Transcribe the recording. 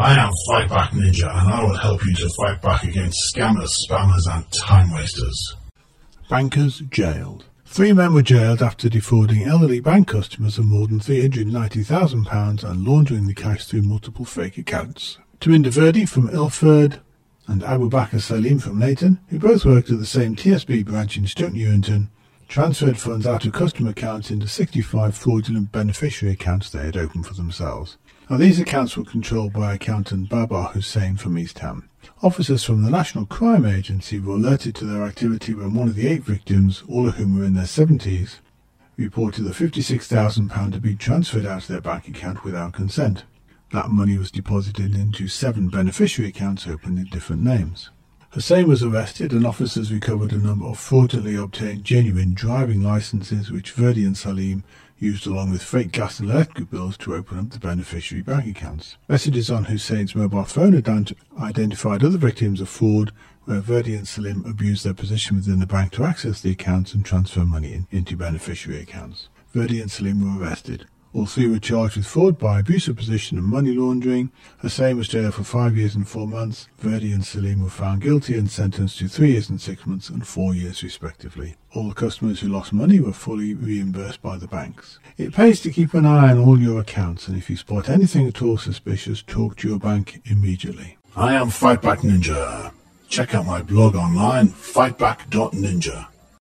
I am Fightback Ninja and I will help you to fight back against scammers, spammers and time wasters. Bankers jailed. Three men were jailed after defrauding elderly bank customers of more than £390,000 and laundering the cash through multiple fake accounts. Taminder Verdi from Ilford and Abu Bakr Salim from Leyton, who both worked at the same TSB branch in Stoke Newington, transferred funds out of customer accounts into 65 fraudulent beneficiary accounts they had opened for themselves. Now, these accounts were controlled by accountant Babar Hussein from East Ham. Officers from the National Crime Agency were alerted to their activity when one of the eight victims, all of whom were in their 70s, reported that £56,000 had been transferred out of their bank account without consent. That money was deposited into seven beneficiary accounts opened in different names. Hussein was arrested and officers recovered a number of fraudulently obtained genuine driving licenses which Verdi and Salim used along with fake gas and electric bills to open up the beneficiary bank accounts. Messages on Hussein's mobile phone identified other victims of fraud where Verdi and Salim abused their position within the bank to access the accounts and transfer money in, into beneficiary accounts. Verdi and Salim were arrested. All three were charged with fraud by abuse of position and money laundering. Hussein was jailed for five years and four months. Verdi and Salim were found guilty and sentenced to three years and six months and four years respectively. All the customers who lost money were fully reimbursed by the banks. It pays to keep an eye on all your accounts and if you spot anything at all suspicious, talk to your bank immediately. I am Fightback Ninja. Check out my blog online, fightback.ninja.